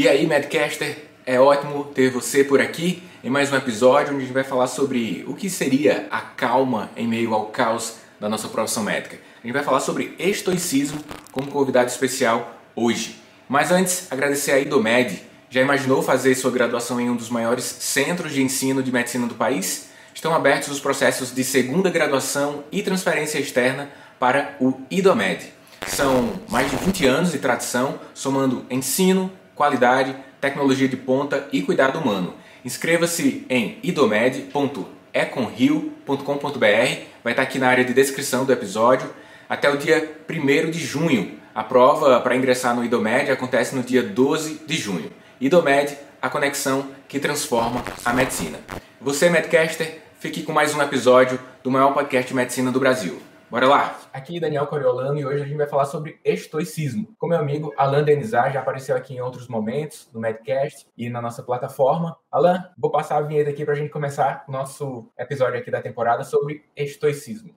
E aí, Madcaster, é ótimo ter você por aqui em mais um episódio onde a gente vai falar sobre o que seria a calma em meio ao caos da nossa profissão médica. A gente vai falar sobre estoicismo como convidado especial hoje. Mas antes, agradecer a Idomed. Já imaginou fazer sua graduação em um dos maiores centros de ensino de medicina do país? Estão abertos os processos de segunda graduação e transferência externa para o Idomed. São mais de 20 anos de tradição, somando ensino, qualidade, tecnologia de ponta e cuidado humano. Inscreva-se em idomed.econrio.com.br, vai estar aqui na área de descrição do episódio, até o dia 1 de junho. A prova para ingressar no Idomed acontece no dia 12 de junho. Idomed, a conexão que transforma a medicina. Você, Medcaster, fique com mais um episódio do maior podcast de medicina do Brasil. Bora lá! Aqui Daniel Coriolano e hoje a gente vai falar sobre estoicismo. Com meu amigo Alan Denizar, já apareceu aqui em outros momentos no Medcast e na nossa plataforma. Alan, vou passar a vinheta aqui para a gente começar o nosso episódio aqui da temporada sobre estoicismo.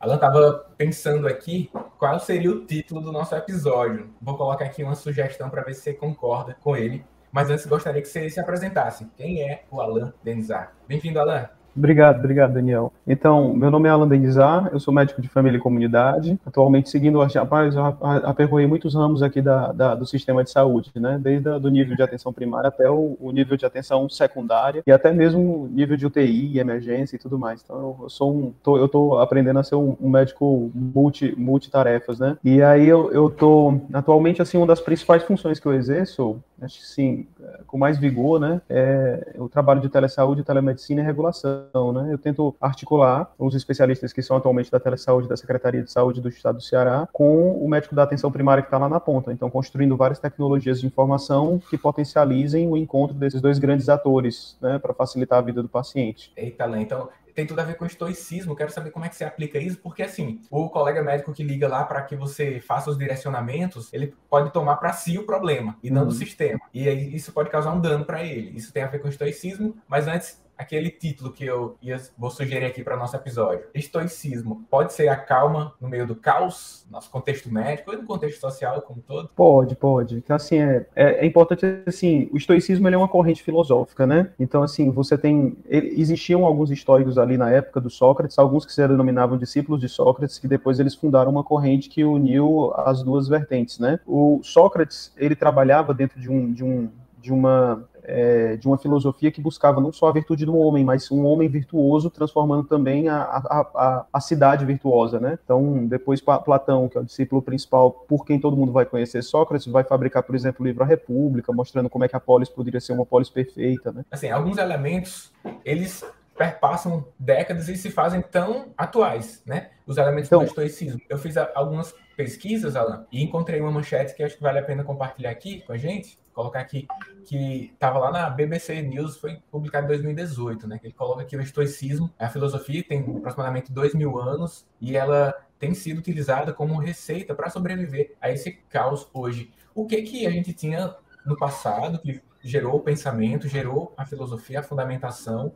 Alan estava pensando aqui qual seria o título do nosso episódio. Vou colocar aqui uma sugestão para ver se você concorda com ele. Mas antes gostaria que você se apresentasse. Quem é o Alan Denizar? Bem-vindo, Alan. Obrigado, obrigado, Daniel. Então, meu nome é Alan Denizar, eu sou médico de família e comunidade. Atualmente, seguindo, rapaz, eu apercorri muitos ramos aqui da, da, do sistema de saúde, né? Desde o nível de atenção primária até o, o, nível de atenção secundária e até mesmo nível de UTI, emergência e tudo mais. Então, eu, eu sou um, tô, eu tô aprendendo a ser um, um médico multi, multitarefas, né? E aí, eu, eu tô, atualmente, assim, uma das principais funções que eu exerço, acho que sim, com mais vigor, né? É o trabalho de telesaúde, telemedicina e regulação né? Eu tento articular os especialistas que são atualmente da telesaúde, da Secretaria de Saúde do Estado do Ceará, com o médico da atenção primária que está lá na ponta. Então, construindo várias tecnologias de informação que potencializem o encontro desses dois grandes atores, né, para facilitar a vida do paciente. Eita, Lê, então tem tudo a ver com estoicismo. Quero saber como é que você aplica isso, porque assim, o colega médico que liga lá para que você faça os direcionamentos, ele pode tomar para si o problema e não uhum. do sistema. E aí isso pode causar um dano para ele. Isso tem a ver com estoicismo, mas antes aquele título que eu ia, vou sugerir aqui para nosso episódio. Estoicismo pode ser a calma no meio do caos, nosso contexto médico e no contexto social como todo? Pode, pode. Então, assim, é, é, é importante, assim, o estoicismo é uma corrente filosófica, né? Então, assim, você tem, ele, existiam alguns estoicos ali na época do Sócrates, alguns que se denominavam discípulos de Sócrates, que depois eles fundaram uma corrente que uniu as duas vertentes, né? O Sócrates, ele trabalhava dentro de um, de um de uma é, de uma filosofia que buscava não só a virtude do homem, mas um homem virtuoso transformando também a, a, a, a cidade virtuosa, né? Então, depois Platão, que é o discípulo principal, por quem todo mundo vai conhecer Sócrates, vai fabricar, por exemplo, o livro A República, mostrando como é que a polis poderia ser uma polis perfeita, né? Assim, alguns elementos, eles perpassam décadas e se fazem tão atuais, né? Os elementos então, do estoicismo. Eu fiz algumas pesquisas, Alan, e encontrei uma manchete que acho que vale a pena compartilhar aqui com a gente, colocar aqui, que estava lá na BBC News, foi publicado em 2018, né? Ele coloca aqui o estoicismo, a filosofia tem aproximadamente dois mil anos e ela tem sido utilizada como receita para sobreviver a esse caos hoje. O que que a gente tinha no passado que gerou o pensamento, gerou a filosofia, a fundamentação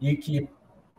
e que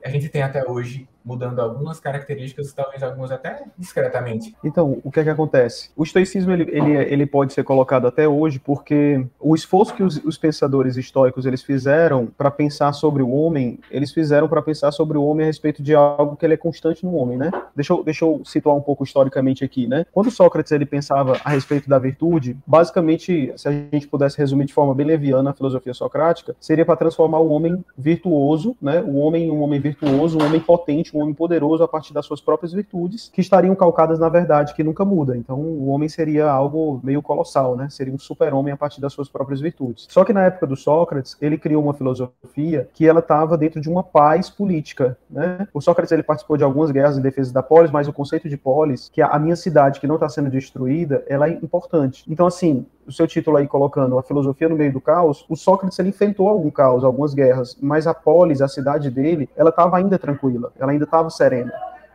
a gente tem até hoje mudando algumas características, talvez algumas até discretamente. Então, o que é que acontece? O estoicismo ele, ele, ele pode ser colocado até hoje porque o esforço que os, os pensadores estoicos eles fizeram para pensar sobre o homem, eles fizeram para pensar sobre o homem a respeito de algo que ele é constante no homem, né? Deixa eu, deixa eu situar um pouco historicamente aqui, né? Quando Sócrates ele pensava a respeito da virtude, basicamente, se a gente pudesse resumir de forma bem leviana a filosofia socrática, seria para transformar o homem virtuoso, né? O homem um homem virtuoso, um homem potente, um homem poderoso a partir das suas próprias virtudes, que estariam calcadas na verdade, que nunca muda. Então, o homem seria algo meio colossal, né? Seria um super-homem a partir das suas próprias virtudes. Só que na época do Sócrates, ele criou uma filosofia que ela estava dentro de uma paz política, né? O Sócrates ele participou de algumas guerras em defesa da polis, mas o conceito de polis, que a minha cidade que não está sendo destruída, ela é importante. Então, assim, o seu título aí colocando a filosofia no meio do caos, o Sócrates ele enfrentou algum caos, algumas guerras, mas a polis, a cidade dele, ela estava ainda tranquila, ela ainda estava serena.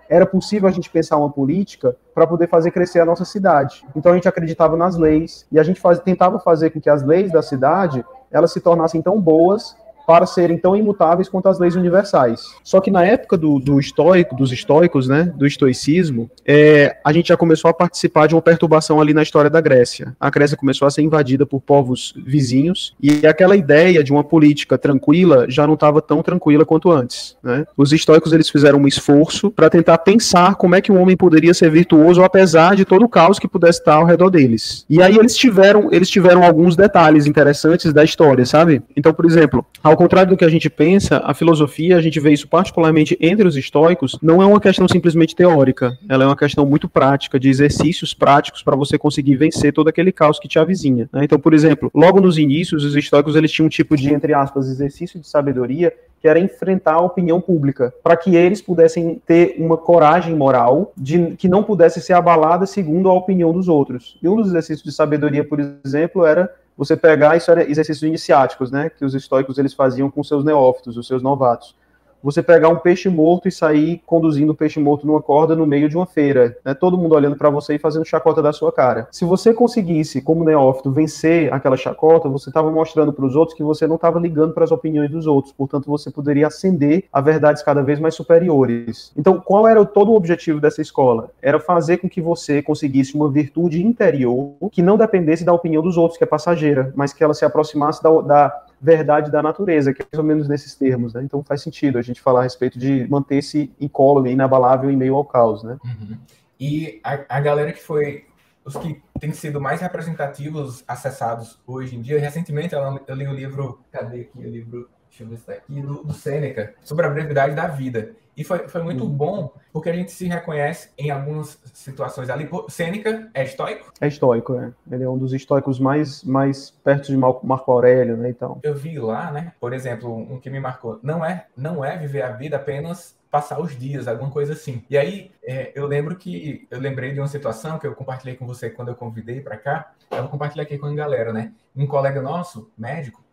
Era possível a gente pensar uma política para poder fazer crescer a nossa cidade. Então a gente acreditava nas leis e a gente faz, tentava fazer com que as leis da cidade elas se tornassem tão boas para serem tão imutáveis quanto as leis universais. Só que na época do, do estoico, dos estoicos, né, do estoicismo, é, a gente já começou a participar de uma perturbação ali na história da Grécia. A Grécia começou a ser invadida por povos vizinhos e aquela ideia de uma política tranquila já não estava tão tranquila quanto antes. Né? Os estoicos eles fizeram um esforço para tentar pensar como é que um homem poderia ser virtuoso apesar de todo o caos que pudesse estar ao redor deles. E aí eles tiveram eles tiveram alguns detalhes interessantes da história, sabe? Então, por exemplo, ao contrário do que a gente pensa, a filosofia, a gente vê isso particularmente entre os estoicos, não é uma questão simplesmente teórica, ela é uma questão muito prática, de exercícios práticos para você conseguir vencer todo aquele caos que te avizinha. Né? Então, por exemplo, logo nos inícios, os estoicos eles tinham um tipo de, entre aspas, exercício de sabedoria que era enfrentar a opinião pública, para que eles pudessem ter uma coragem moral de que não pudesse ser abalada segundo a opinião dos outros. E um dos exercícios de sabedoria, por exemplo, era você pegar exercícios iniciáticos, né, que os estoicos eles faziam com seus neófitos, os seus novatos você pegar um peixe morto e sair conduzindo o peixe morto numa corda no meio de uma feira, né? Todo mundo olhando para você e fazendo chacota da sua cara. Se você conseguisse, como neófito, vencer aquela chacota, você estava mostrando para os outros que você não estava ligando para as opiniões dos outros. Portanto, você poderia ascender a verdades cada vez mais superiores. Então, qual era todo o objetivo dessa escola? Era fazer com que você conseguisse uma virtude interior que não dependesse da opinião dos outros, que é passageira, mas que ela se aproximasse da, da verdade da natureza, que é mais ou menos nesses termos, né? Então faz sentido a gente falar a respeito de manter-se incólume, inabalável em meio ao caos, né? Uhum. E a, a galera que foi os que têm sido mais representativos acessados hoje em dia, recentemente eu li o livro, cadê aqui o livro? Deixa eu ver se está aqui, do, do Sêneca, sobre a brevidade da vida. E foi, foi muito uhum. bom, porque a gente se reconhece em algumas situações ali. Sêneca é estoico? É estoico, é. Ele é um dos estoicos mais, mais perto de Marco Aurélio, né, então. Eu vi lá, né, por exemplo, um que me marcou. Não é, não é viver a vida apenas passar os dias, alguma coisa assim. E aí, é, eu lembro que, eu lembrei de uma situação que eu compartilhei com você quando eu convidei para cá, eu compartilhei aqui com a galera, né? Um colega nosso, médico,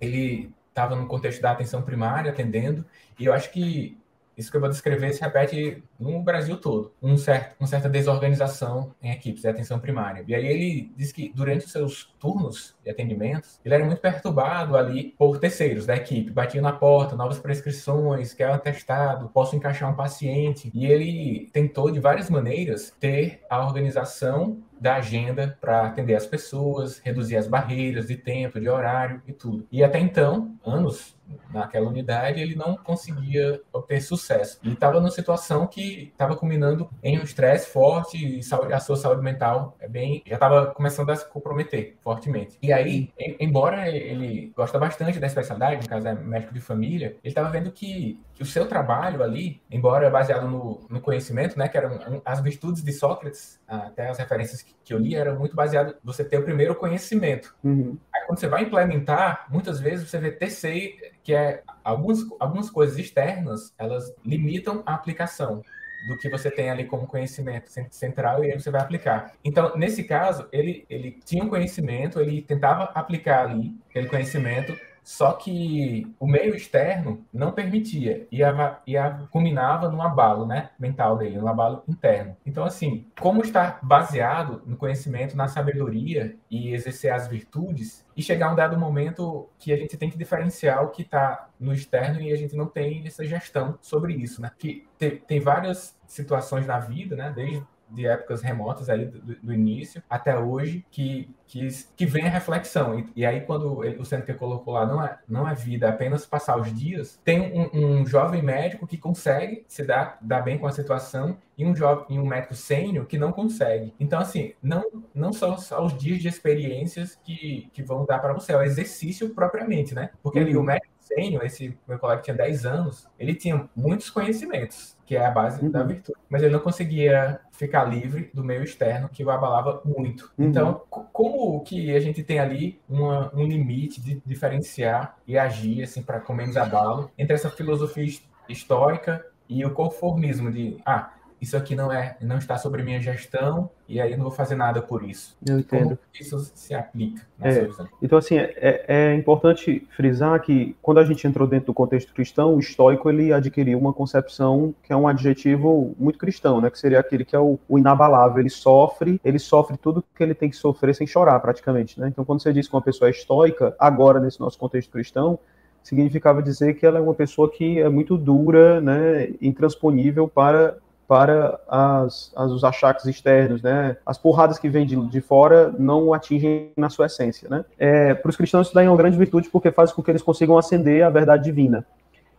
ele estava no contexto da atenção primária, atendendo, e eu acho que isso que eu vou descrever se repete no Brasil todo. Um certo, uma certa desorganização em equipes de atenção primária. E aí ele diz que durante os seus turnos de atendimentos, ele era muito perturbado ali por terceiros da equipe. Batia na porta, novas prescrições, quer um atestado, posso encaixar um paciente. E ele tentou de várias maneiras ter a organização da agenda para atender as pessoas, reduzir as barreiras de tempo, de horário e tudo. E até então, anos naquela unidade, ele não conseguia obter sucesso. Ele estava numa situação que estava culminando em um estresse forte e a sua saúde mental é bem já estava começando a se comprometer fortemente. E aí, em, embora ele gosta bastante da especialidade, no caso é médico de família, ele estava vendo que, que, o seu trabalho ali, embora baseado no, no conhecimento, né, que eram um, as virtudes de Sócrates, até as referências que, que eu li, era muito baseado você ter o primeiro conhecimento. Uhum. Aí quando você vai implementar, muitas vezes você vê terceiro, que é algumas, algumas coisas externas, elas limitam a aplicação do que você tem ali como conhecimento central e aí você vai aplicar. Então, nesse caso, ele, ele tinha um conhecimento, ele tentava aplicar ali aquele conhecimento só que o meio externo não permitia e, a, culminava num abalo né, mental dele, num abalo interno. Então, assim, como estar baseado no conhecimento, na sabedoria e exercer as virtudes, e chegar um dado momento que a gente tem que diferenciar o que está no externo e a gente não tem essa gestão sobre isso, né? Que tem, tem várias situações na vida, né? Desde de épocas remotas aí do, do, início até hoje que, que, que vem a reflexão. E, e aí, quando ele, o Seneca colocou lá, não é, não é vida, é apenas passar os dias, tem um, um jovem médico que consegue se dar, dar bem com a situação e um, jovem, e um médico sênior que não consegue. Então, assim, não, não são só os dias de experiências que, que vão dar para você, é o exercício propriamente, né? Porque uhum. ali o médico sênior, esse meu colega tinha 10 anos, ele tinha muitos conhecimentos, que é a base uhum. da virtude, mas ele não conseguia ficar livre do meio externo, que o abalava muito. Uhum. Então, como que a gente tem ali uma, um limite de diferenciar e agir, assim, para com menos abalo, entre essa filosofia histórica e o conformismo de, ah, isso aqui não é, não está sobre minha gestão e aí eu não vou fazer nada por isso. Eu entendo. Como isso se aplica na é, Então, assim, é, é, importante frisar que quando a gente entrou dentro do contexto cristão, o estoico ele adquiriu uma concepção que é um adjetivo muito cristão, né? Que seria aquele que é o, o inabalável. Ele sofre, ele sofre tudo que ele tem que sofrer sem chorar, praticamente, né? Então, quando você diz que uma pessoa é estoica, agora nesse nosso contexto cristão, significava dizer que ela é uma pessoa que é muito dura, né, intransponível para para as, as, os achaques externos, né? As porradas que vêm de, de fora não atingem na sua essência, né? É, para os cristãos isso daí é uma grande virtude porque faz com que eles consigam acender a verdade divina.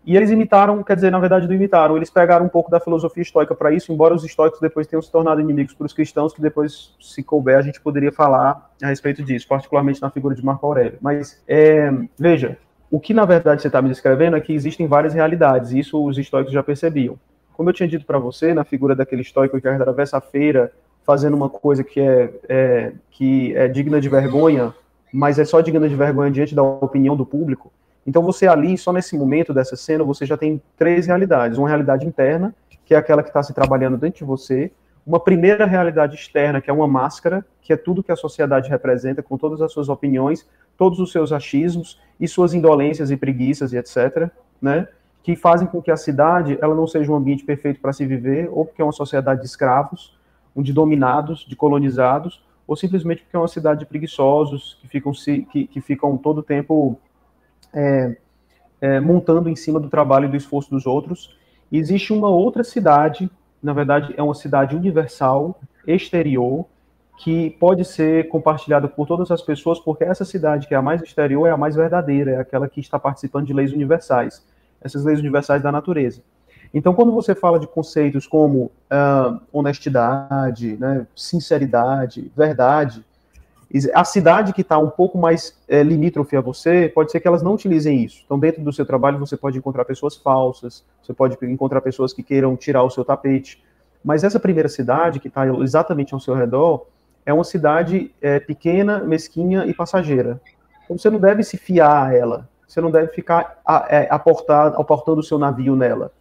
E eles imitaram, quer dizer, na verdade não imitaram, eles pegaram um pouco da filosofia estoica para isso, embora os estoicos depois tenham se tornado inimigos para os cristãos, que depois, se couber, a gente poderia falar a respeito disso, particularmente na figura de Marco Aurélio. Mas, é, veja, o que na verdade você está me descrevendo é que existem várias realidades, e isso os estoicos já percebiam. Como eu tinha dito para você, na figura daquele estoico que atravessa a feira fazendo uma coisa que é, é, que é digna de vergonha, mas é só digna de vergonha diante da opinião do público, então você ali, só nesse momento dessa cena, você já tem três realidades. Uma realidade interna, que é aquela que está se trabalhando dentro de você. Uma primeira realidade externa, que é uma máscara, que é tudo que a sociedade representa, com todas as suas opiniões, todos os seus achismos e suas indolências e preguiças e etc., né? Que fazem com que a cidade ela não seja um ambiente perfeito para se viver, ou porque é uma sociedade de escravos, de dominados, de colonizados, ou simplesmente porque é uma cidade de preguiçosos que ficam, que, que ficam todo o tempo é, é, montando em cima do trabalho e do esforço dos outros. E existe uma outra cidade, na verdade, é uma cidade universal, exterior, que pode ser compartilhada por todas as pessoas, porque essa cidade, que é a mais exterior, é a mais verdadeira, é aquela que está participando de leis universais, essas leis universais da natureza. Então, quando você fala de conceitos como uh, honestidade, né, sinceridade, verdade, a cidade que está um pouco mais é, limítrofe a você, pode ser que elas não utilizem isso. Então, dentro do seu trabalho, você pode encontrar pessoas falsas, você pode encontrar pessoas que queiram tirar o seu tapete. Mas essa primeira cidade, que está exatamente ao seu redor, é uma cidade é, pequena, mesquinha e passageira. Então, você não deve se fiar a ela. Você não deve ficar é, aportando o seu navio nela.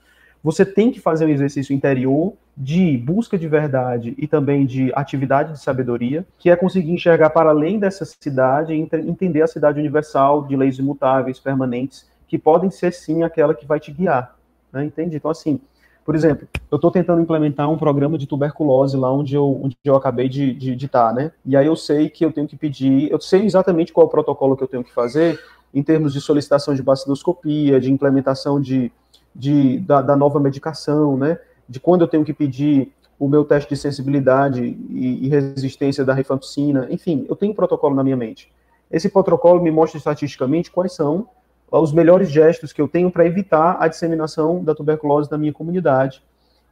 Você tem que fazer um exercício interior de busca de verdade e também de atividade de sabedoria, que é conseguir enxergar para além dessa cidade e entender a cidade universal de leis imutáveis, permanentes, que podem ser sim aquela que vai te guiar. Né? Entende? Então, assim, por exemplo, eu estou tentando implementar um programa de tuberculose lá onde eu, onde eu acabei de, de, de estar, né? E aí eu sei que eu tenho que pedir, eu sei exatamente qual é o protocolo que eu tenho que fazer em termos de solicitação de baciloscopia, de implementação de, de, da, da nova medicação, né? de quando eu tenho que pedir o meu teste de sensibilidade e, e resistência da rifampicina, enfim, eu tenho um protocolo na minha mente. Esse protocolo me mostra estatisticamente quais são os melhores gestos que eu tenho para evitar a disseminação da tuberculose na minha comunidade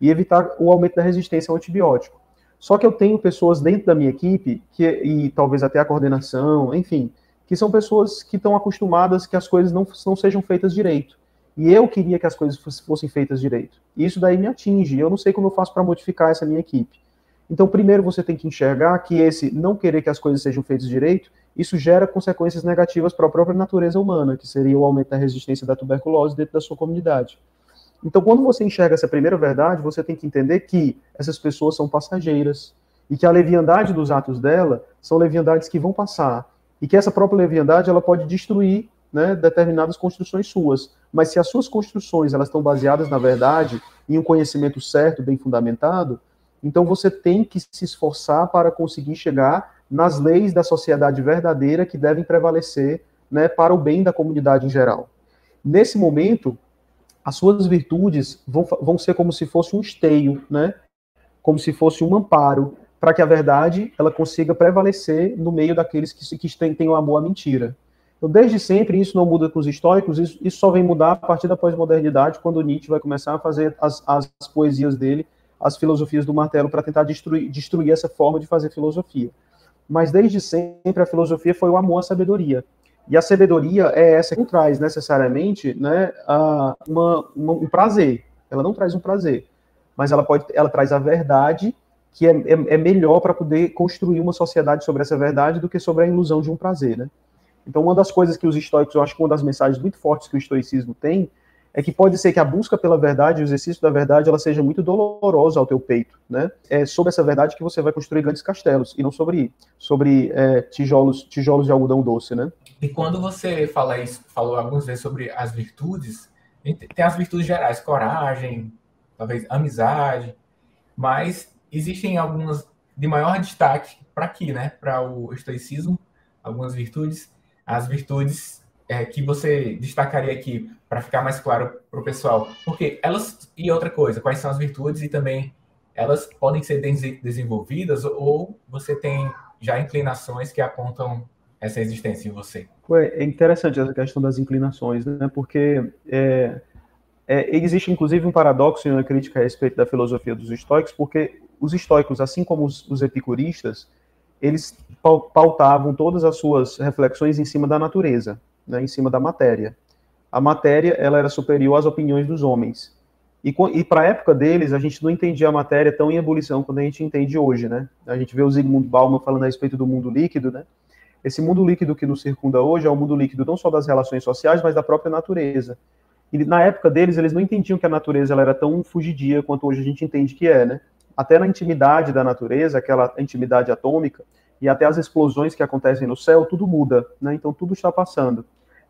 e evitar o aumento da resistência ao antibiótico. Só que eu tenho pessoas dentro da minha equipe, que, e talvez até a coordenação, enfim, que são pessoas que estão acostumadas que as coisas não, não sejam feitas direito. E eu queria que as coisas fossem feitas direito. E isso daí me atinge. Eu não sei como eu faço para modificar essa minha equipe. Então, primeiro você tem que enxergar que esse não querer que as coisas sejam feitas direito, isso gera consequências negativas para a própria natureza humana, que seria o aumento da resistência da tuberculose dentro da sua comunidade. Então, quando você enxerga essa primeira verdade, você tem que entender que essas pessoas são passageiras e que a leviandade dos atos dela são leviandades que vão passar e que essa própria leviandade ela pode destruir né, determinadas construções suas. Mas se as suas construções elas estão baseadas na verdade, em um conhecimento certo, bem fundamentado, então você tem que se esforçar para conseguir chegar nas leis da sociedade verdadeira que devem prevalecer né, para o bem da comunidade em geral. Nesse momento, as suas virtudes vão, vão ser como se fosse um esteio, né, como se fosse um amparo, para que a verdade ela consiga prevalecer no meio daqueles que, que têm, o amor à mentira. Então, desde sempre, isso não muda com os históricos, isso, isso só vem mudar a partir da pós-modernidade, quando Nietzsche vai começar a fazer as, as poesias dele, as filosofias do martelo, para tentar destruir, destruir essa forma de fazer filosofia. Mas desde sempre a filosofia foi o amor à sabedoria. E a sabedoria é essa que traz necessariamente né, uma, uma, um prazer. Ela não traz um prazer, mas ela pode, ela traz a verdade que é, é, é melhor para poder construir uma sociedade sobre essa verdade do que sobre a ilusão de um prazer, né? Então, uma das coisas que os estoicos, eu acho que uma das mensagens muito fortes que o estoicismo tem, é que pode ser que a busca pela verdade, o exercício da verdade, ela seja muito dolorosa ao teu peito, né? É sobre essa verdade que você vai construir grandes castelos, e não sobre, sobre é, tijolos, tijolos de algodão doce, né? E quando você fala isso, falou algumas vezes sobre as virtudes, tem as virtudes gerais, coragem, talvez amizade, mas existem algumas de maior destaque para aqui, né? Para o estoicismo, algumas virtudes as virtudes é, que você destacaria aqui para ficar mais claro para o pessoal? Porque elas e outra coisa, quais são as virtudes e também elas podem ser desenvolvidas ou você tem já inclinações que apontam essa existência em você? É interessante essa questão das inclinações, né? Porque é, é, existe inclusive um paradoxo em uma crítica a respeito da filosofia dos estoicos, porque os estoicos, assim como os, os epicuristas, eles pautavam todas as suas reflexões em cima da natureza, né, em cima da matéria. A matéria ela era superior às opiniões dos homens. E, e para a época deles, a gente não entendia a matéria tão em ebulição quanto a gente entende hoje, né? A gente vê o Zygmunt Bauman falando a respeito do mundo líquido, né? Esse mundo líquido que nos circunda hoje é o mundo líquido não só das relações sociais, mas da própria natureza. E na época deles, eles não entendiam que a natureza ela era tão fugidia quanto hoje a gente entende que é, né? Até na intimidade da natureza, aquela intimidade atômica, e até as explosões que acontecem no céu, tudo muda, né? Então tudo está passando.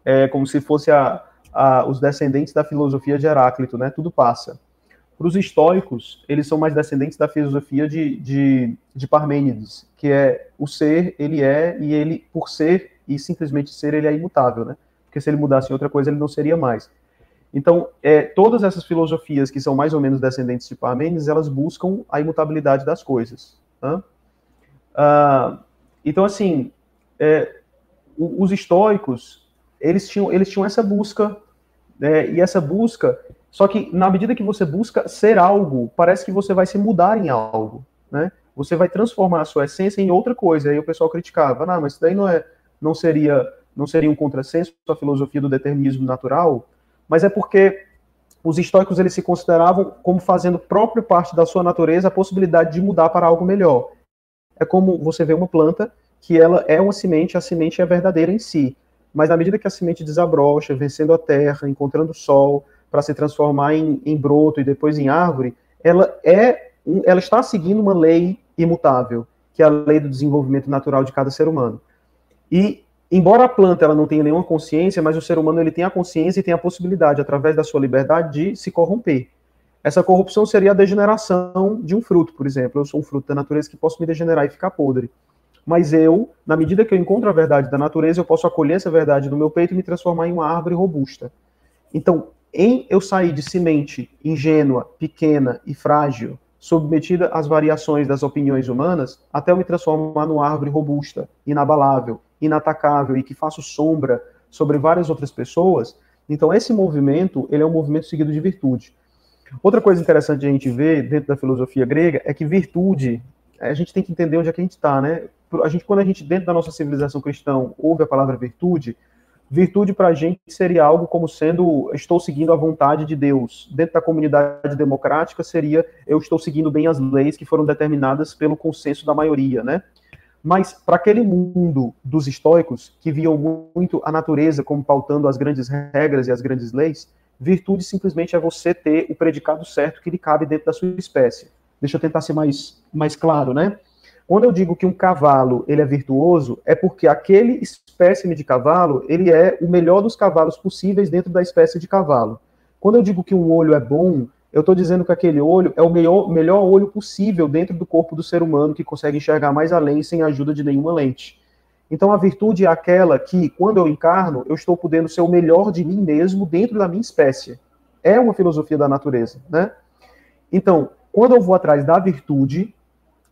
É como se fosse a, a, os descendentes da filosofia de Heráclito, né? Tudo passa. Para os estoicos, eles são mais descendentes da filosofia de, de, de Parmênides, que é o ser, ele é, e ele, por ser e simplesmente ser, ele é imutável, né? Porque se ele mudasse em outra coisa, ele não seria mais. Então, é, todas essas filosofias que são mais ou menos descendentes de Parmênides, elas buscam a imutabilidade das coisas. Né? Ah, então, assim, é, os estoicos, eles tinham, eles tinham essa busca, né, e essa busca, só que na medida que você busca ser algo, parece que você vai se mudar em algo, né? Você vai transformar a sua essência em outra coisa. Aí o pessoal criticava, não, mas isso daí não é, não seria, não seria um contrassenso a filosofia do determinismo natural? Mas é porque os estoicos eles se consideravam como fazendo própria parte da sua natureza a possibilidade de mudar para algo melhor. É como você vê uma planta que ela é uma semente, a semente é verdadeira em si, mas na medida que a semente desabrocha, vencendo a terra, encontrando o sol, para se transformar em, em broto e depois em árvore, ela é, ela está seguindo uma lei imutável, que é a lei do desenvolvimento natural de cada ser humano. E embora a planta ela não tenha nenhuma consciência, mas o ser humano ele tem a consciência e tem a possibilidade, através da sua liberdade, de se corromper. Essa corrupção seria a degeneração de um fruto, por exemplo. Eu sou um fruto da natureza que posso me degenerar e ficar podre. Mas eu, na medida que eu encontro a verdade da natureza, eu posso acolher essa verdade no meu peito e me transformar em uma árvore robusta. Então, em eu sair de semente ingênua, pequena e frágil, submetida às variações das opiniões humanas, até eu me transformar numa árvore robusta, inabalável, inatacável e que faço sombra sobre várias outras pessoas, então esse movimento, ele é um movimento seguido de virtude. Outra coisa interessante de a gente ver dentro da filosofia grega é que virtude, a gente tem que entender onde é que a gente está, né? A gente, quando a gente, dentro da nossa civilização cristã, ouve a palavra virtude, virtude para a gente seria algo como sendo estou seguindo a vontade de Deus. Dentro da comunidade democrática seria eu estou seguindo bem as leis que foram determinadas pelo consenso da maioria, né? Mas para aquele mundo dos estoicos, que viam muito a natureza como pautando as grandes regras e as grandes leis, virtude simplesmente é você ter o predicado certo que lhe cabe dentro da sua espécie. Deixa eu tentar ser mais, mais claro, né? Quando eu digo que um cavalo ele é virtuoso, é porque aquele espécime de cavalo ele é o melhor dos cavalos possíveis dentro da espécie de cavalo. Quando eu digo que um olho é bom, eu estou dizendo que aquele olho é o melhor, melhor olho possível dentro do corpo do ser humano que consegue enxergar mais além sem a ajuda de nenhuma lente. Então a virtude é aquela que, quando eu encarno, eu estou podendo ser o melhor de mim mesmo dentro da minha espécie. É uma filosofia da natureza, né? Então, quando eu vou atrás da virtude,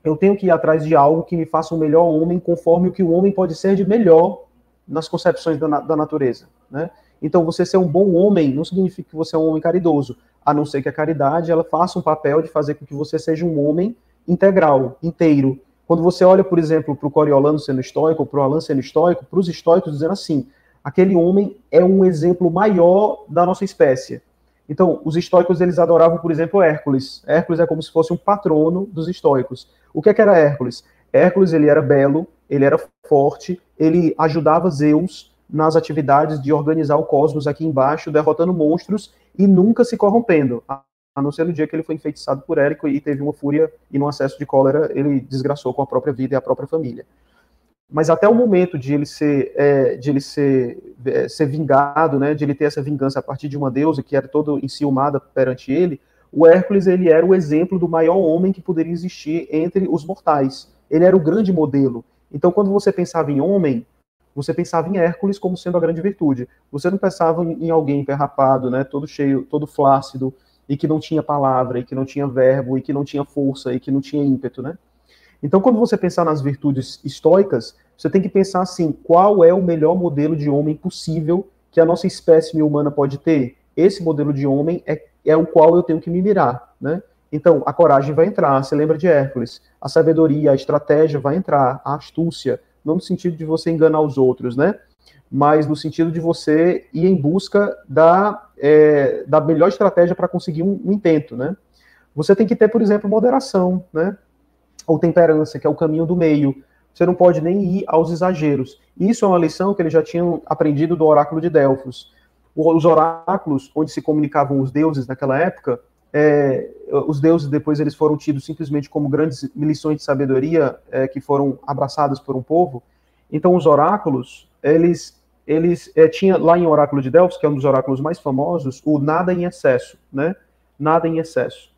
eu tenho que ir atrás de algo que me faça um melhor homem conforme o que o homem pode ser de melhor nas concepções da, da natureza, né? Então, você ser um bom homem não significa que você é um homem caridoso, a não ser que a caridade ela faça um papel de fazer com que você seja um homem integral, inteiro. Quando você olha, por exemplo, para o Coriolano sendo estoico, para o Alan sendo estoico, para os estoicos dizendo assim, aquele homem é um exemplo maior da nossa espécie. Então, os estoicos eles adoravam, por exemplo, Hércules. Hércules é como se fosse um patrono dos estoicos. O que, é que era Hércules? Hércules ele era belo, ele era forte, ele ajudava Zeus nas atividades de organizar o cosmos aqui embaixo, derrotando monstros e nunca se corrompendo. A não ser no dia que ele foi enfeitiçado por Érico e teve uma fúria e num acesso de cólera ele desgraçou com a própria vida e a própria família. Mas até o momento de ele ser, é, de ele ser, é, ser vingado, né, de ele ter essa vingança a partir de uma deusa que era todo enciumada perante ele, o Hércules ele era o exemplo do maior homem que poderia existir entre os mortais. Ele era o grande modelo. Então, quando você pensava em homem, você pensava em Hércules como sendo a grande virtude. Você não pensava em alguém perrapado, né, todo cheio, todo flácido, e que não tinha palavra, e que não tinha verbo, e que não tinha força, e que não tinha ímpeto, né? Então, quando você pensar nas virtudes estoicas, você tem que pensar assim, qual é o melhor modelo de homem possível que a nossa espécie humana pode ter? Esse modelo de homem é, é o qual eu tenho que me mirar, né? Então, a coragem vai entrar, você lembra de Hércules. A sabedoria, a estratégia vai entrar, a astúcia, não no sentido de você enganar os outros, né? Mas no sentido de você ir em busca da, é, da melhor estratégia para conseguir um, um, intento, né? Você tem que ter, por exemplo, moderação, né? Ou temperança, que é o caminho do meio. Você não pode nem ir aos exageros. Isso é uma lição que eles já tinham aprendido do oráculo de Delfos. Os oráculos, onde se comunicavam os deuses naquela época, é, os deuses depois eles foram tidos simplesmente como grandes lições de sabedoria é, que foram abraçadas por um povo. Então os oráculos, eles eles é, tinha lá em Oráculo de Delfos, que é um dos oráculos mais famosos, o nada em excesso, né? Nada em excesso.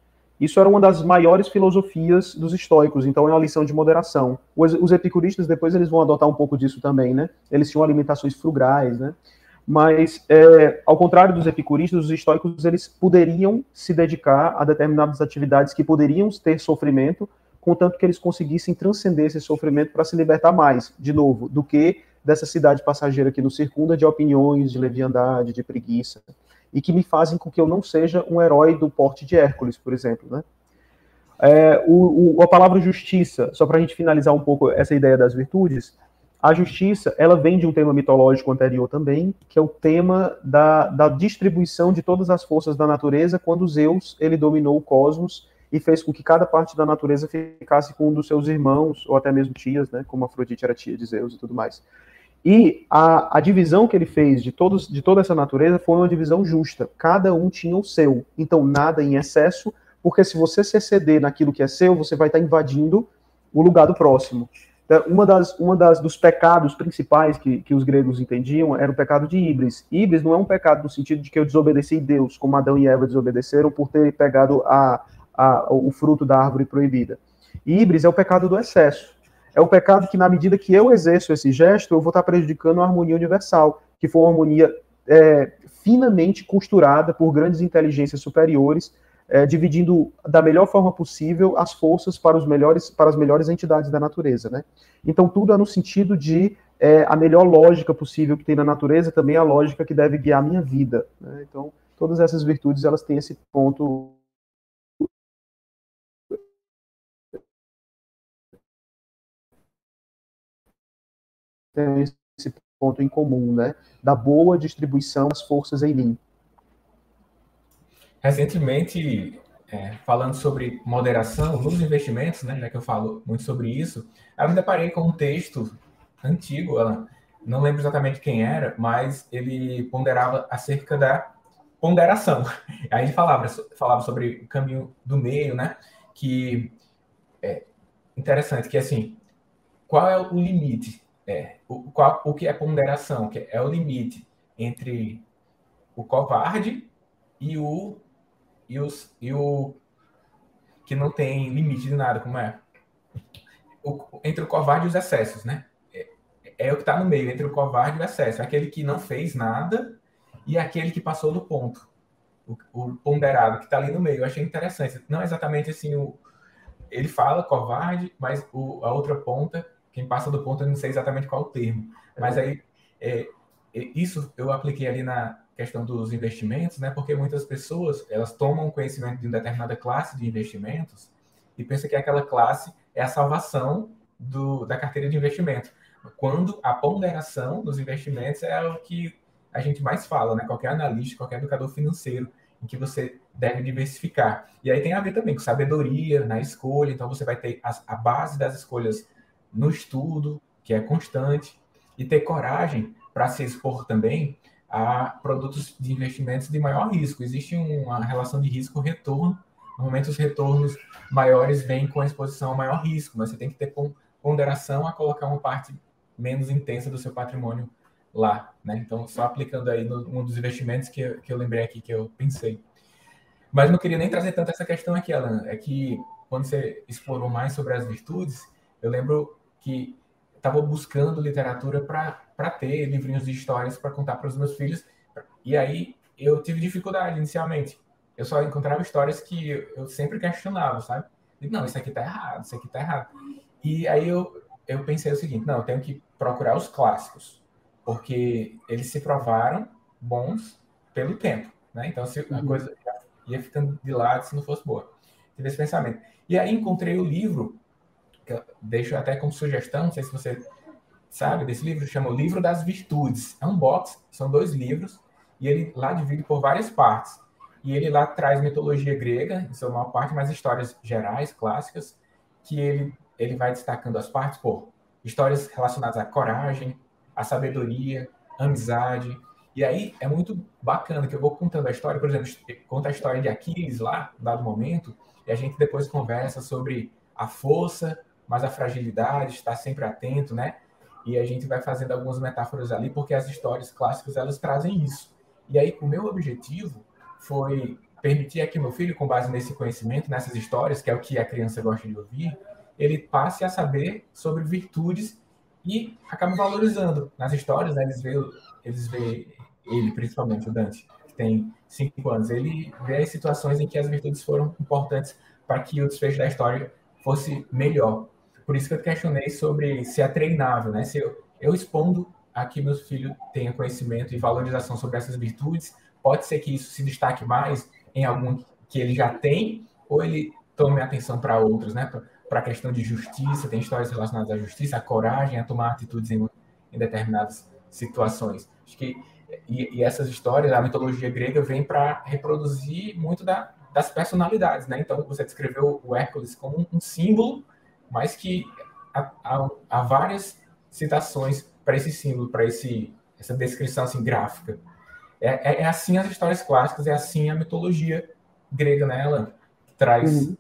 Isso era uma das maiores filosofias dos estoicos, então é uma lição de moderação. Os, os epicuristas depois eles vão adotar um pouco disso também, né? Eles tinham alimentações frugais, né? Mas, é, ao contrário dos epicuristas, os estoicos eles poderiam se dedicar a determinadas atividades que poderiam ter sofrimento, contanto que eles conseguissem transcender esse sofrimento para se libertar mais, de novo, do que dessa cidade passageira que nos circunda de opiniões, de leviandade, de preguiça, e que me fazem com que eu não seja um herói do porte de Hércules, por exemplo, né? É, o, o, a palavra justiça, só para a gente finalizar um pouco essa ideia das virtudes, a justiça, ela vem de um tema mitológico anterior também, que é o tema da, da distribuição de todas as forças da natureza quando Zeus ele dominou o cosmos e fez com que cada parte da natureza ficasse com um dos seus irmãos, ou até mesmo tias, né, como Afrodite era tia de Zeus e tudo mais. E a, a divisão que ele fez de, todos, de toda essa natureza foi uma divisão justa. Cada um tinha o seu. Então, nada em excesso, porque se você se exceder naquilo que é seu, você vai estar invadindo o lugar do próximo. Então, uma das, uma das dos pecados principais que, que os gregos entendiam era o pecado de Ibris. Ibris não é um pecado no sentido de que eu desobedeci Deus, como Adão e Eva desobedeceram por ter pegado a, a, o fruto da árvore proibida. Ibris é o pecado do excesso. É o pecado que, na medida que eu exerço esse gesto, eu vou estar prejudicando a harmonia universal, que foi uma harmonia é, finamente costurada por grandes inteligências superiores é, dividindo da melhor forma possível as forças para, os melhores, para as melhores entidades da natureza, né? Então, tudo é no sentido de é, a melhor lógica possível que tem na natureza, também a lógica que deve guiar a minha vida. Né? Então, todas essas virtudes, elas têm esse ponto tem esse ponto em comum, né? Da boa distribuição das forças em mim. Recentemente, é, falando sobre moderação nos investimentos, né, já que eu falo muito sobre isso, eu me deparei com um texto antigo, não lembro exatamente quem era, mas ele ponderava acerca da ponderação. Aí ele falava, falava sobre o caminho do meio, né? Que é interessante, que assim, qual é o limite? É, o, qual, o que é ponderação? Que é o limite entre o covarde e o e, os, e o que não tem limite de nada, como é? O, entre o covarde e os excessos, né? É, é o que está no meio, entre o covarde e o excesso. Aquele que não fez nada e aquele que passou do ponto. O, o ponderado, que está ali no meio. Eu achei interessante. Não exatamente assim, o, ele fala covarde, mas o, a outra ponta, quem passa do ponto, eu não sei exatamente qual o termo. Mas aí, é, é isso eu apliquei ali na, questão dos investimentos, né? Porque muitas pessoas elas tomam conhecimento de uma determinada classe de investimentos e pensam que aquela classe é a salvação do, da carteira de investimento. Quando a ponderação dos investimentos é o que a gente mais fala, né? Qualquer analista, qualquer educador financeiro, em que você deve diversificar. E aí tem a ver também com sabedoria na escolha, então você vai ter a, a base das escolhas no estudo, que é constante, e ter coragem para se expor também a produtos de investimentos de maior risco. Existe uma relação de risco-retorno. Normalmente, os retornos maiores vêm com a exposição a maior risco, mas você tem que ter ponderação a colocar uma parte menos intensa do seu patrimônio lá. Né? Então, só aplicando aí no, um dos investimentos que que eu lembrei aqui, que eu pensei. Mas não queria nem trazer tanto essa questão aqui, Alan. É que quando você explorou mais sobre as virtudes, eu lembro que estava buscando literatura para ter livrinhos de histórias para contar para os meus filhos. E aí eu tive dificuldade inicialmente. Eu só encontrava histórias que eu sempre questionava, sabe? não, isso aqui tá errado, isso aqui tá errado. E aí eu, eu pensei o seguinte, não, eu tenho que procurar os clássicos, porque eles se provaram bons pelo tempo, né? Então, se a uhum. coisa ia ficando de lado se não fosse boa. Tive esse pensamento. E aí encontrei o livro, deixo até como sugestão, não sei se você sabe desse livro, chama O Livro das Virtudes. É um box, são dois livros, e ele lá divide por várias partes. E ele lá traz mitologia grega, em sua maior parte, mas histórias gerais, clássicas, que ele, ele vai destacando as partes por histórias relacionadas à coragem, à sabedoria, amizade. E aí é muito bacana que eu vou contando a história, por exemplo, conta a história de Aquiles lá, dado momento, e a gente depois conversa sobre a força, mas a fragilidade, estar sempre atento, né? E a gente vai fazendo algumas metáforas ali, porque as histórias clássicas elas trazem isso. E aí o meu objetivo foi permitir a que meu filho, com base nesse conhecimento, nessas histórias, que é o que a criança gosta de ouvir, ele passe a saber sobre virtudes e acabe valorizando nas histórias, né, eles veem eles vê ele, principalmente o Dante, que tem cinco anos, ele vê as situações em que as virtudes foram importantes para que o desfecho da história fosse melhor. Por isso que eu questionei sobre se é treinável, né? Se eu, eu expondo a que meu filho tenha conhecimento e valorização sobre essas virtudes, pode ser que isso se destaque mais em algum que ele já tem, ou ele tome atenção para outros, né? Para a questão de justiça, tem histórias relacionadas à justiça, à coragem, a tomar atitudes em, em determinadas situações. Acho que e, e, essas histórias, a mitologia grega vem para reproduzir muito da, das personalidades, né? Então você descreveu o Hércules como um, um símbolo, mas que há, há, há várias citações para esse símbolo, para esse essa descrição assim gráfica. É, é, é, assim as histórias clássicas, é assim a mitologia grega, né? Ela traz uhum.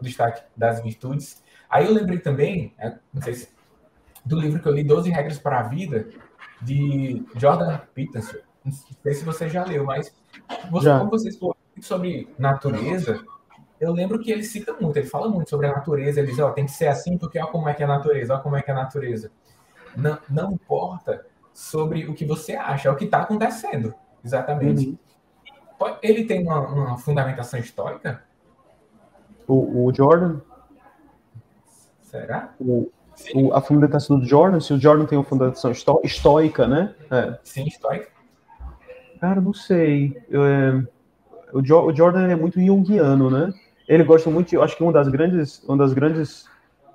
o destaque das virtudes. Aí eu lembrei também, é, não sei se, do livro que eu li, 12 Regras para a Vida, de Jordan Peterson. Não sei se você já leu, mas você, já. como vocês falaram sobre natureza, eu lembro que ele cita muito, ele fala muito sobre a natureza, ele diz, ó, tem que ser assim porque olha como é que é a natureza, olha como é que é a natureza. Não, não importa sobre o que você acha, é o que está acontecendo. Exatamente. Uhum. Ele tem uma, uma, fundamentação histórica? O, o Jordan? Será? O, o, a fundamentação do Jordan, se o Jordan tem uma fundamentação esto, estoica, né? É. Sim, estoica. Cara, não sei. Eu, é, o, jo, o, Jordan é muito junguiano, né? Ele gosta muito, eu acho que uma das grandes, uma das grandes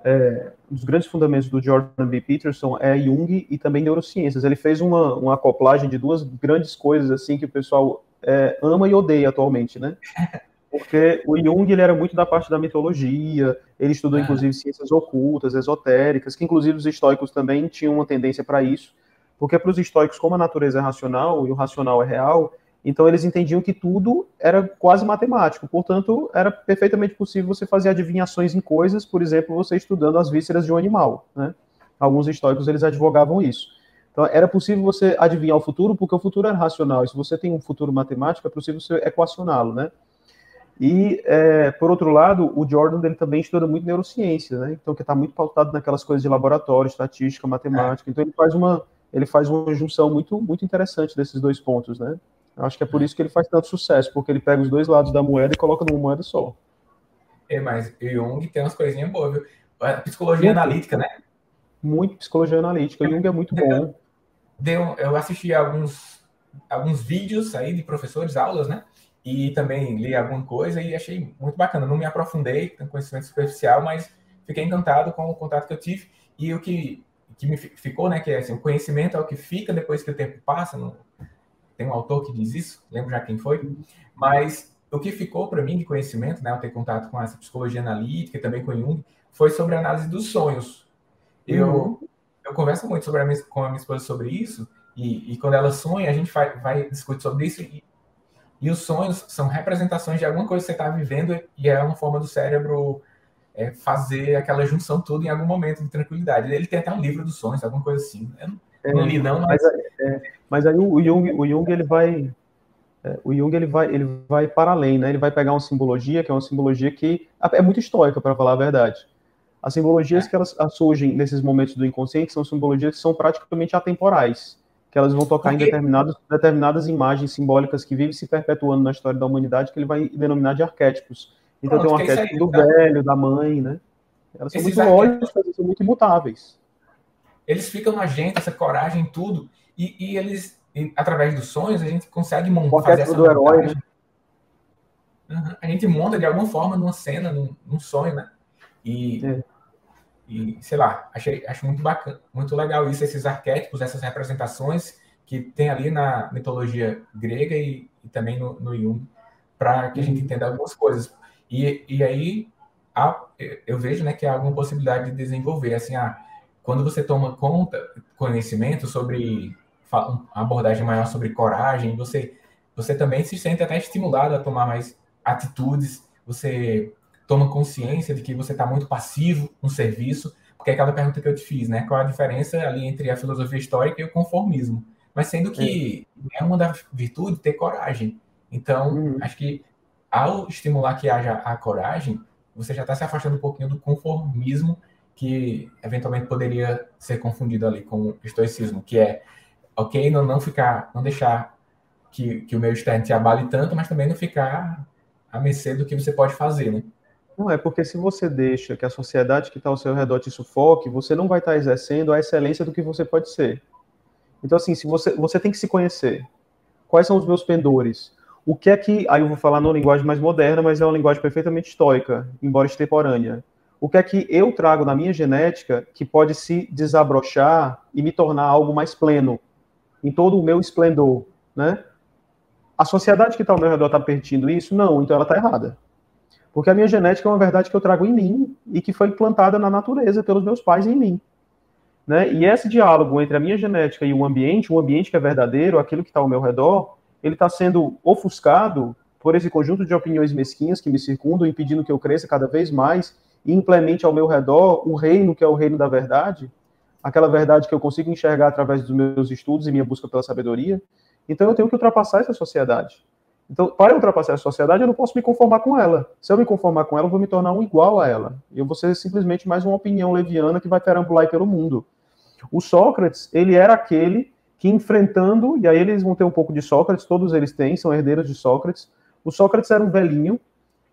é, um dos grandes fundamentos do Jordan B. Peterson é Jung e também neurociências. Ele fez uma, uma acoplagem de duas grandes coisas assim que o pessoal é, ama e odeia atualmente, né? Porque o Jung ele era muito da parte da mitologia, ele estudou ah. inclusive ciências ocultas, esotéricas, que inclusive os estoicos também tinham uma tendência para isso, porque para os estoicos, como a natureza é racional e o racional é real, então eles entendiam que tudo era quase matemático, portanto era perfeitamente possível você fazer adivinhações em coisas, por exemplo, você estudando as vísceras de um animal. Né? Alguns históricos eles advogavam isso. Então era possível você adivinhar o futuro porque o futuro era racional. E se você tem um futuro matemático, é possível você equacioná-lo, né? E é, por outro lado, o Jordan ele também estuda muito neurociência, né? Então que está muito pautado naquelas coisas de laboratório, estatística, matemática. É. Então ele faz uma ele faz uma junção muito muito interessante desses dois pontos, né? Acho que é por isso que ele faz tanto sucesso, porque ele pega os dois lados da moeda e coloca numa moeda só. É, mas o Jung tem umas coisinhas boas, viu? A psicologia muito, analítica, né? Muito psicologia analítica. O Jung é muito bom. Deu, eu assisti alguns, alguns vídeos aí de professores, aulas, né? E também li alguma coisa e achei muito bacana. Não me aprofundei, tenho conhecimento superficial, mas fiquei encantado com o contato que eu tive. E o que, que me ficou, né? Que é assim, o conhecimento é o que fica depois que o tempo passa, não, tem um autor que diz isso, lembro já quem foi, mas o que ficou para mim de conhecimento, né, ao ter contato com essa psicologia analítica e também com Jung, foi sobre a análise dos sonhos. Eu, uhum. eu converso muito sobre a minha, com a minha esposa sobre isso, e, e quando ela sonha, a gente vai, vai discutir sobre isso, e, e os sonhos são representações de alguma coisa que você está vivendo, e é uma forma do cérebro é, fazer aquela junção tudo em algum momento de tranquilidade. Ele tem até um livro dos sonhos, alguma coisa assim. Eu não, é, não li não, mas... mas é, mas aí o Jung, o Jung ele vai é, o Jung ele vai, ele vai para além, né? Ele vai pegar uma simbologia que é uma simbologia que é muito estoica, para falar a verdade. As simbologias é. que elas surgem nesses momentos do inconsciente são simbologias que são praticamente atemporais, que elas vão tocar Porque... em determinados, determinadas imagens simbólicas que vivem se perpetuando na história da humanidade, que ele vai denominar de arquétipos. Então Pronto, tem um arquétipo aí, do tá? velho, da mãe, né? Elas são Esses muito lógicas, são muito imutáveis. Eles ficam na gente, essa coragem, tudo, e, e eles, e, através dos sonhos, a gente consegue montar. O fazer essa do herói. Né? Uhum. A gente monta de alguma forma numa cena, num, num sonho, né? E, é. e, sei lá, achei, acho muito bacana, muito legal isso, esses arquétipos, essas representações que tem ali na mitologia grega e, e também no, no Jung, para que a gente uhum. entenda algumas coisas. E, e aí há, eu vejo né, que há alguma possibilidade de desenvolver. Assim, ah, quando você toma conta, conhecimento sobre uma abordagem maior sobre coragem, você, você também se sente até estimulado a tomar mais atitudes, você toma consciência de que você está muito passivo no serviço, porque é aquela pergunta que eu te fiz, né? Qual a diferença ali entre a filosofia histórica e o conformismo? Mas sendo que é, é uma das virtudes ter coragem. Então, uhum. acho que ao estimular que haja a coragem, você já está se afastando um pouquinho do conformismo que eventualmente poderia ser confundido ali com o estoicismo, que é, ok, não, não ficar, não deixar que, que o meio externo te abale tanto, mas também não ficar a mercê do que você pode fazer, né? Não, é porque se você deixa que a sociedade que está ao seu redor te sufoque, você não vai estar tá exercendo a excelência do que você pode ser. Então, assim, se você, você tem que se conhecer. Quais são os meus pendores? O que é que. Aí eu vou falar numa linguagem mais moderna, mas é uma linguagem perfeitamente histórica, embora extemporânea. O que é que eu trago na minha genética que pode se desabrochar e me tornar algo mais pleno, em todo o meu esplendor, né? A sociedade que está ao meu redor está permitindo isso? Não, então ela está errada. Porque a minha genética é uma verdade que eu trago em mim e que foi implantada na natureza pelos meus pais em mim. Né? E esse diálogo entre a minha genética e o ambiente, o ambiente que é verdadeiro, aquilo que está ao meu redor, ele está sendo ofuscado por esse conjunto de opiniões mesquinhas que me circundam, impedindo que eu cresça cada vez mais e implemente ao meu redor o reino que é o reino da verdade, aquela verdade que eu consigo enxergar através dos meus estudos e minha busca pela sabedoria. Então eu tenho que ultrapassar essa sociedade. Então, para ultrapassar essa sociedade, eu não posso me conformar com ela. Se eu me conformar com ela, eu vou me tornar um igual a ela. Eu vou ser simplesmente mais uma opinião leviana que vai perambular pelo mundo. O Sócrates, ele era aquele que enfrentando, e aí eles vão ter um pouco de Sócrates, todos eles têm, são herdeiros de Sócrates. O Sócrates era um velhinho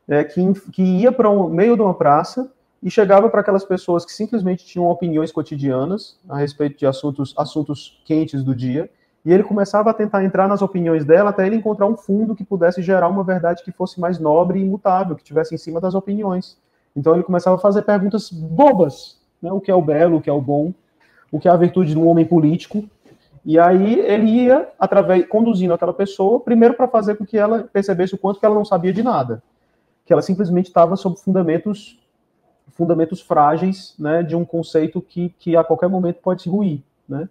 é, que, que ia para o meio de uma praça e chegava para aquelas pessoas que simplesmente tinham opiniões cotidianas a respeito de assuntos, assuntos quentes do dia, e ele começava a tentar entrar nas opiniões dela até ele encontrar um fundo que pudesse gerar uma verdade que fosse mais nobre e imutável, que tivesse em cima das opiniões. Então ele começava a fazer perguntas bobas, né? o que é o belo, o que é o bom, o que é a virtude de um homem político, e aí ele ia através conduzindo aquela pessoa, primeiro para fazer com que ela percebesse o quanto que ela não sabia de nada, que ela simplesmente estava sob fundamentos fundamentos frágeis, né, de um conceito que, que a qualquer momento pode se ruir, né?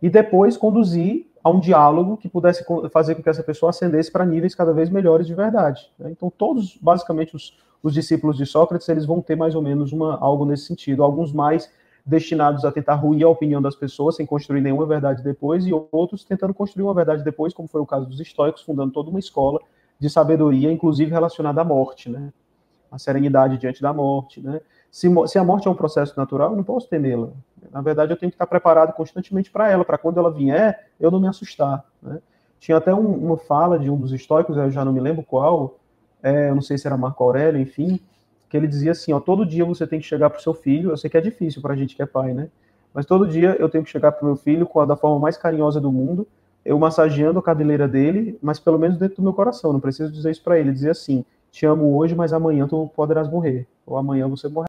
E depois conduzir a um diálogo que pudesse fazer com que essa pessoa ascendesse para níveis cada vez melhores de verdade. Né? Então todos, basicamente os, os discípulos de Sócrates, eles vão ter mais ou menos uma algo nesse sentido, alguns mais destinados a tentar ruir a opinião das pessoas sem construir nenhuma verdade depois, e outros tentando construir uma verdade depois, como foi o caso dos estoicos, fundando toda uma escola de sabedoria, inclusive relacionada à morte, né? A serenidade diante da morte, né? Se, se a morte é um processo natural, eu não posso temê-la. Na verdade, eu tenho que estar preparado constantemente para ela, para quando ela vier, eu não me assustar, né? Tinha até um, uma fala de um dos estoicos, eu já não me lembro qual, é, eu não sei se era Marco Aurélio, enfim, que ele dizia assim, ó, todo dia você tem que chegar para o seu filho, eu sei que é difícil para a gente que é pai, né? Mas todo dia eu tenho que chegar para o meu filho com a da forma mais carinhosa do mundo, eu massageando a cabeleira dele, mas pelo menos dentro do meu coração, não preciso dizer isso para ele, dizer assim, te amo hoje, mas amanhã tu poderás morrer, ou amanhã você morrerá.